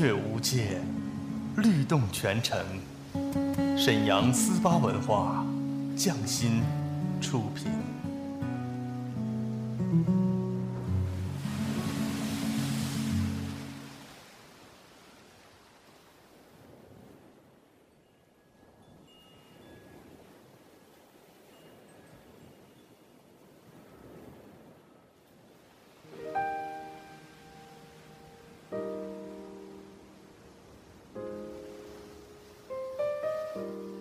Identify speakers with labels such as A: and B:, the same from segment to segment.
A: 乐无界，律动全城。沈阳思巴文化，匠心出品。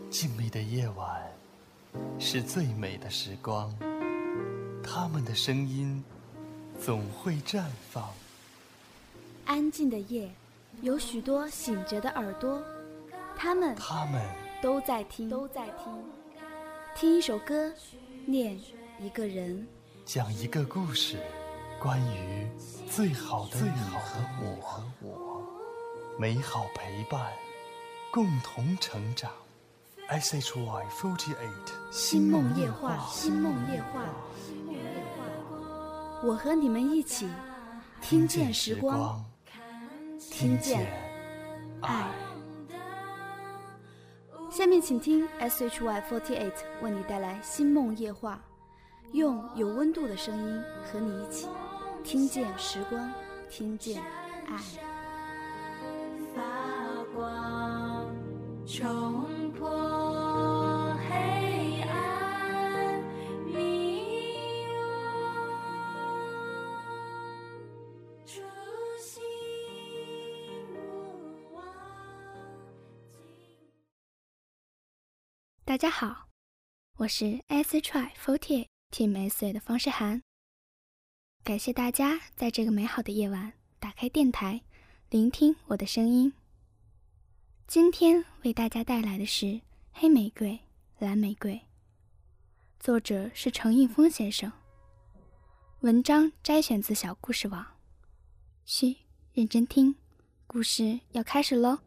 A: 静谧的夜晚，是最美的时光。他们的声音总会绽放。
B: 安静的夜，有许多醒着的耳朵，他们
A: 他们
B: 都在听，都在听。听一首歌，念一个人，
A: 讲一个故事，关于最好的最好的我和我，美好陪伴，共同成长。SHY Forty Eight，
B: 星梦夜话，星梦夜话，我和你们一起听见时光，听见爱。下面请听 SHY Forty Eight 为你带来星梦夜话，用有温度的声音和你一起听见时光，听见爱。
C: 发光，
D: 大家好，我是 S Try Forty Team S 的方世涵。感谢大家在这个美好的夜晚打开电台，聆听我的声音。今天为大家带来的是《黑玫瑰，蓝玫瑰》，作者是程映峰先生。文章摘选自小故事网。嘘，认真听，故事要开始喽。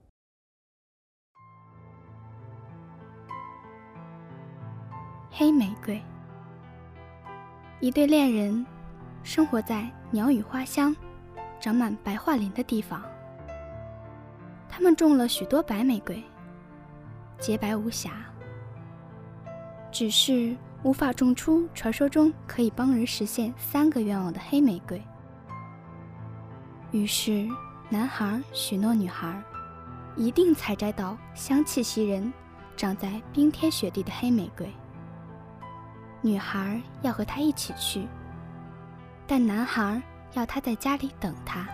D: 黑玫瑰。一对恋人生活在鸟语花香、长满白桦林的地方。他们种了许多白玫瑰，洁白无瑕，只是无法种出传说中可以帮人实现三个愿望的黑玫瑰。于是，男孩许诺女孩，一定采摘到香气袭人、长在冰天雪地的黑玫瑰。女孩要和他一起去，但男孩要他在家里等他。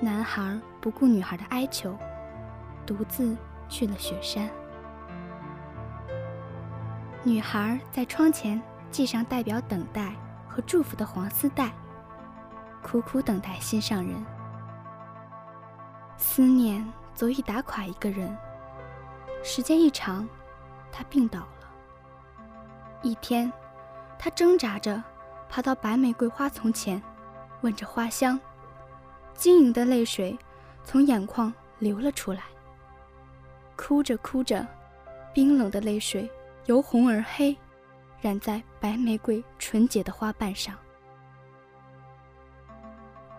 D: 男孩不顾女孩的哀求，独自去了雪山。女孩在窗前系上代表等待和祝福的黄丝带，苦苦等待心上人。思念足以打垮一个人，时间一长，他病倒了。一天，他挣扎着爬到白玫瑰花丛前，闻着花香。晶莹的泪水从眼眶流了出来。哭着哭着，冰冷的泪水由红而黑，染在白玫瑰纯洁的花瓣上。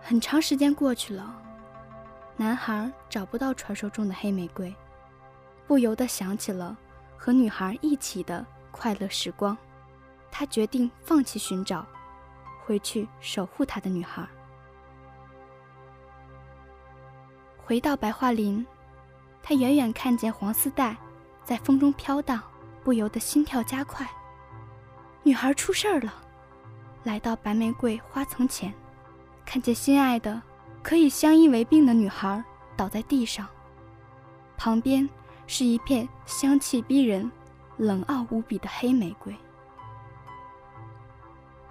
D: 很长时间过去了，男孩找不到传说中的黑玫瑰，不由得想起了和女孩一起的快乐时光。他决定放弃寻找，回去守护他的女孩。回到白桦林，他远远看见黄丝带在风中飘荡，不由得心跳加快。女孩出事儿了，来到白玫瑰花丛前，看见心爱的可以相依为命的女孩倒在地上，旁边是一片香气逼人、冷傲无比的黑玫瑰。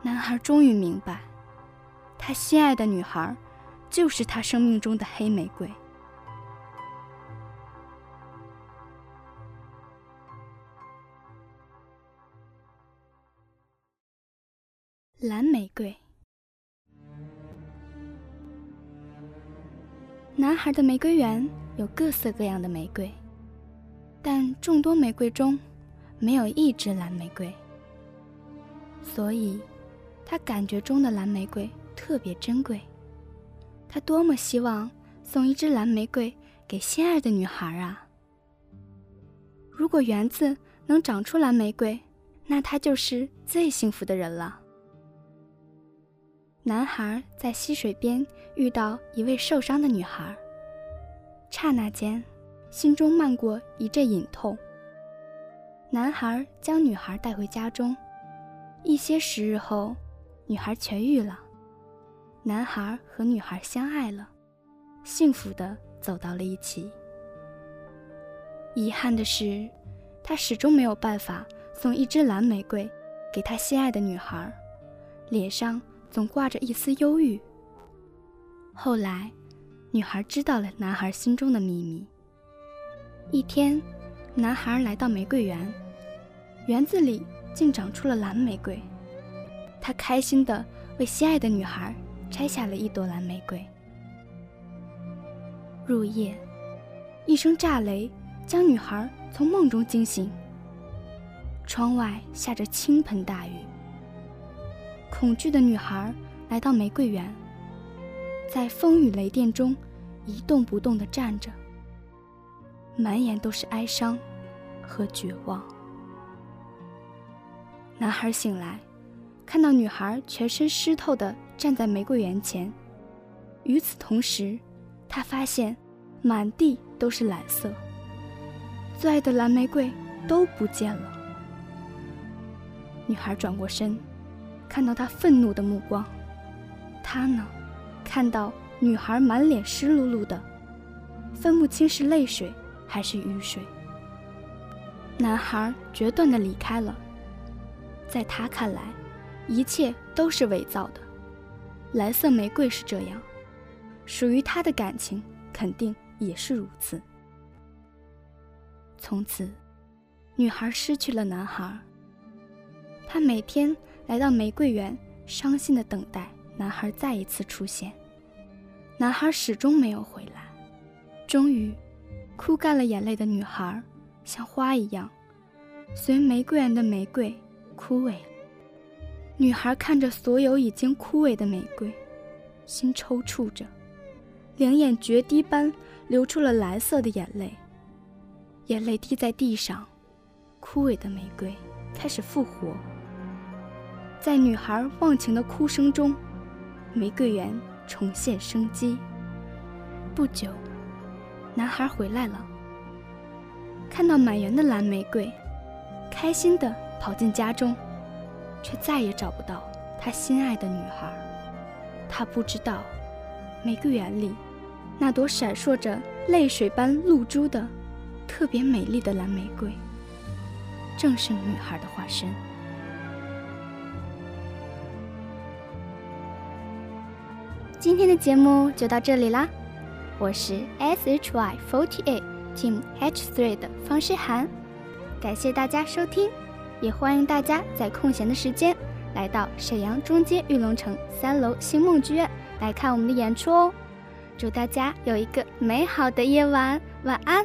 D: 男孩终于明白，他心爱的女孩就是他生命中的黑玫瑰。蓝玫瑰。男孩的玫瑰园有各色各样的玫瑰，但众多玫瑰中没有一支蓝玫瑰，所以他感觉中的蓝玫瑰特别珍贵。他多么希望送一支蓝玫瑰给心爱的女孩啊。如果园子能长出蓝玫瑰，那他就是最幸福的人了。男孩在溪水边遇到一位受伤的女孩，刹那间，心中漫过一阵隐痛。男孩将女孩带回家中，一些时日后，女孩痊愈了，男孩和女孩相爱了，幸福的走到了一起。遗憾的是，他始终没有办法送一支蓝玫瑰给他心爱的女孩，脸上。总挂着一丝忧郁。后来，女孩知道了男孩心中的秘密。一天，男孩来到玫瑰园，园子里竟长出了蓝玫瑰。他开心地为心爱的女孩摘下了一朵蓝玫瑰。入夜，一声炸雷将女孩从梦中惊醒。窗外下着倾盆大雨。恐惧的女孩来到玫瑰园，在风雨雷电中一动不动地站着，满眼都是哀伤和绝望。男孩醒来，看到女孩全身湿透的站在玫瑰园前，与此同时，他发现满地都是蓝色，最爱的蓝玫瑰都不见了。女孩转过身。看到他愤怒的目光，他呢，看到女孩满脸湿漉漉的，分不清是泪水还是雨水。男孩决断的离开了，在他看来，一切都是伪造的。蓝色玫瑰是这样，属于他的感情肯定也是如此。从此，女孩失去了男孩。她每天。来到玫瑰园，伤心的等待男孩再一次出现。男孩始终没有回来。终于，哭干了眼泪的女孩，像花一样，随玫瑰园的玫瑰枯萎。女孩看着所有已经枯萎的玫瑰，心抽搐着，两眼决堤般流出了蓝色的眼泪。眼泪滴在地上，枯萎的玫瑰开始复活。在女孩忘情的哭声中，玫瑰园重现生机。不久，男孩回来了，看到满园的蓝玫瑰，开心的跑进家中，却再也找不到他心爱的女孩。他不知道，玫瑰园里那朵闪烁着泪水般露珠的、特别美丽的蓝玫瑰，正是女孩的化身。今天的节目就到这里啦，我是 S H Y Forty Eight Team H Three 的方诗涵，感谢大家收听，也欢迎大家在空闲的时间来到沈阳中街玉龙城三楼星梦剧院来看我们的演出哦，祝大家有一个美好的夜晚，晚安。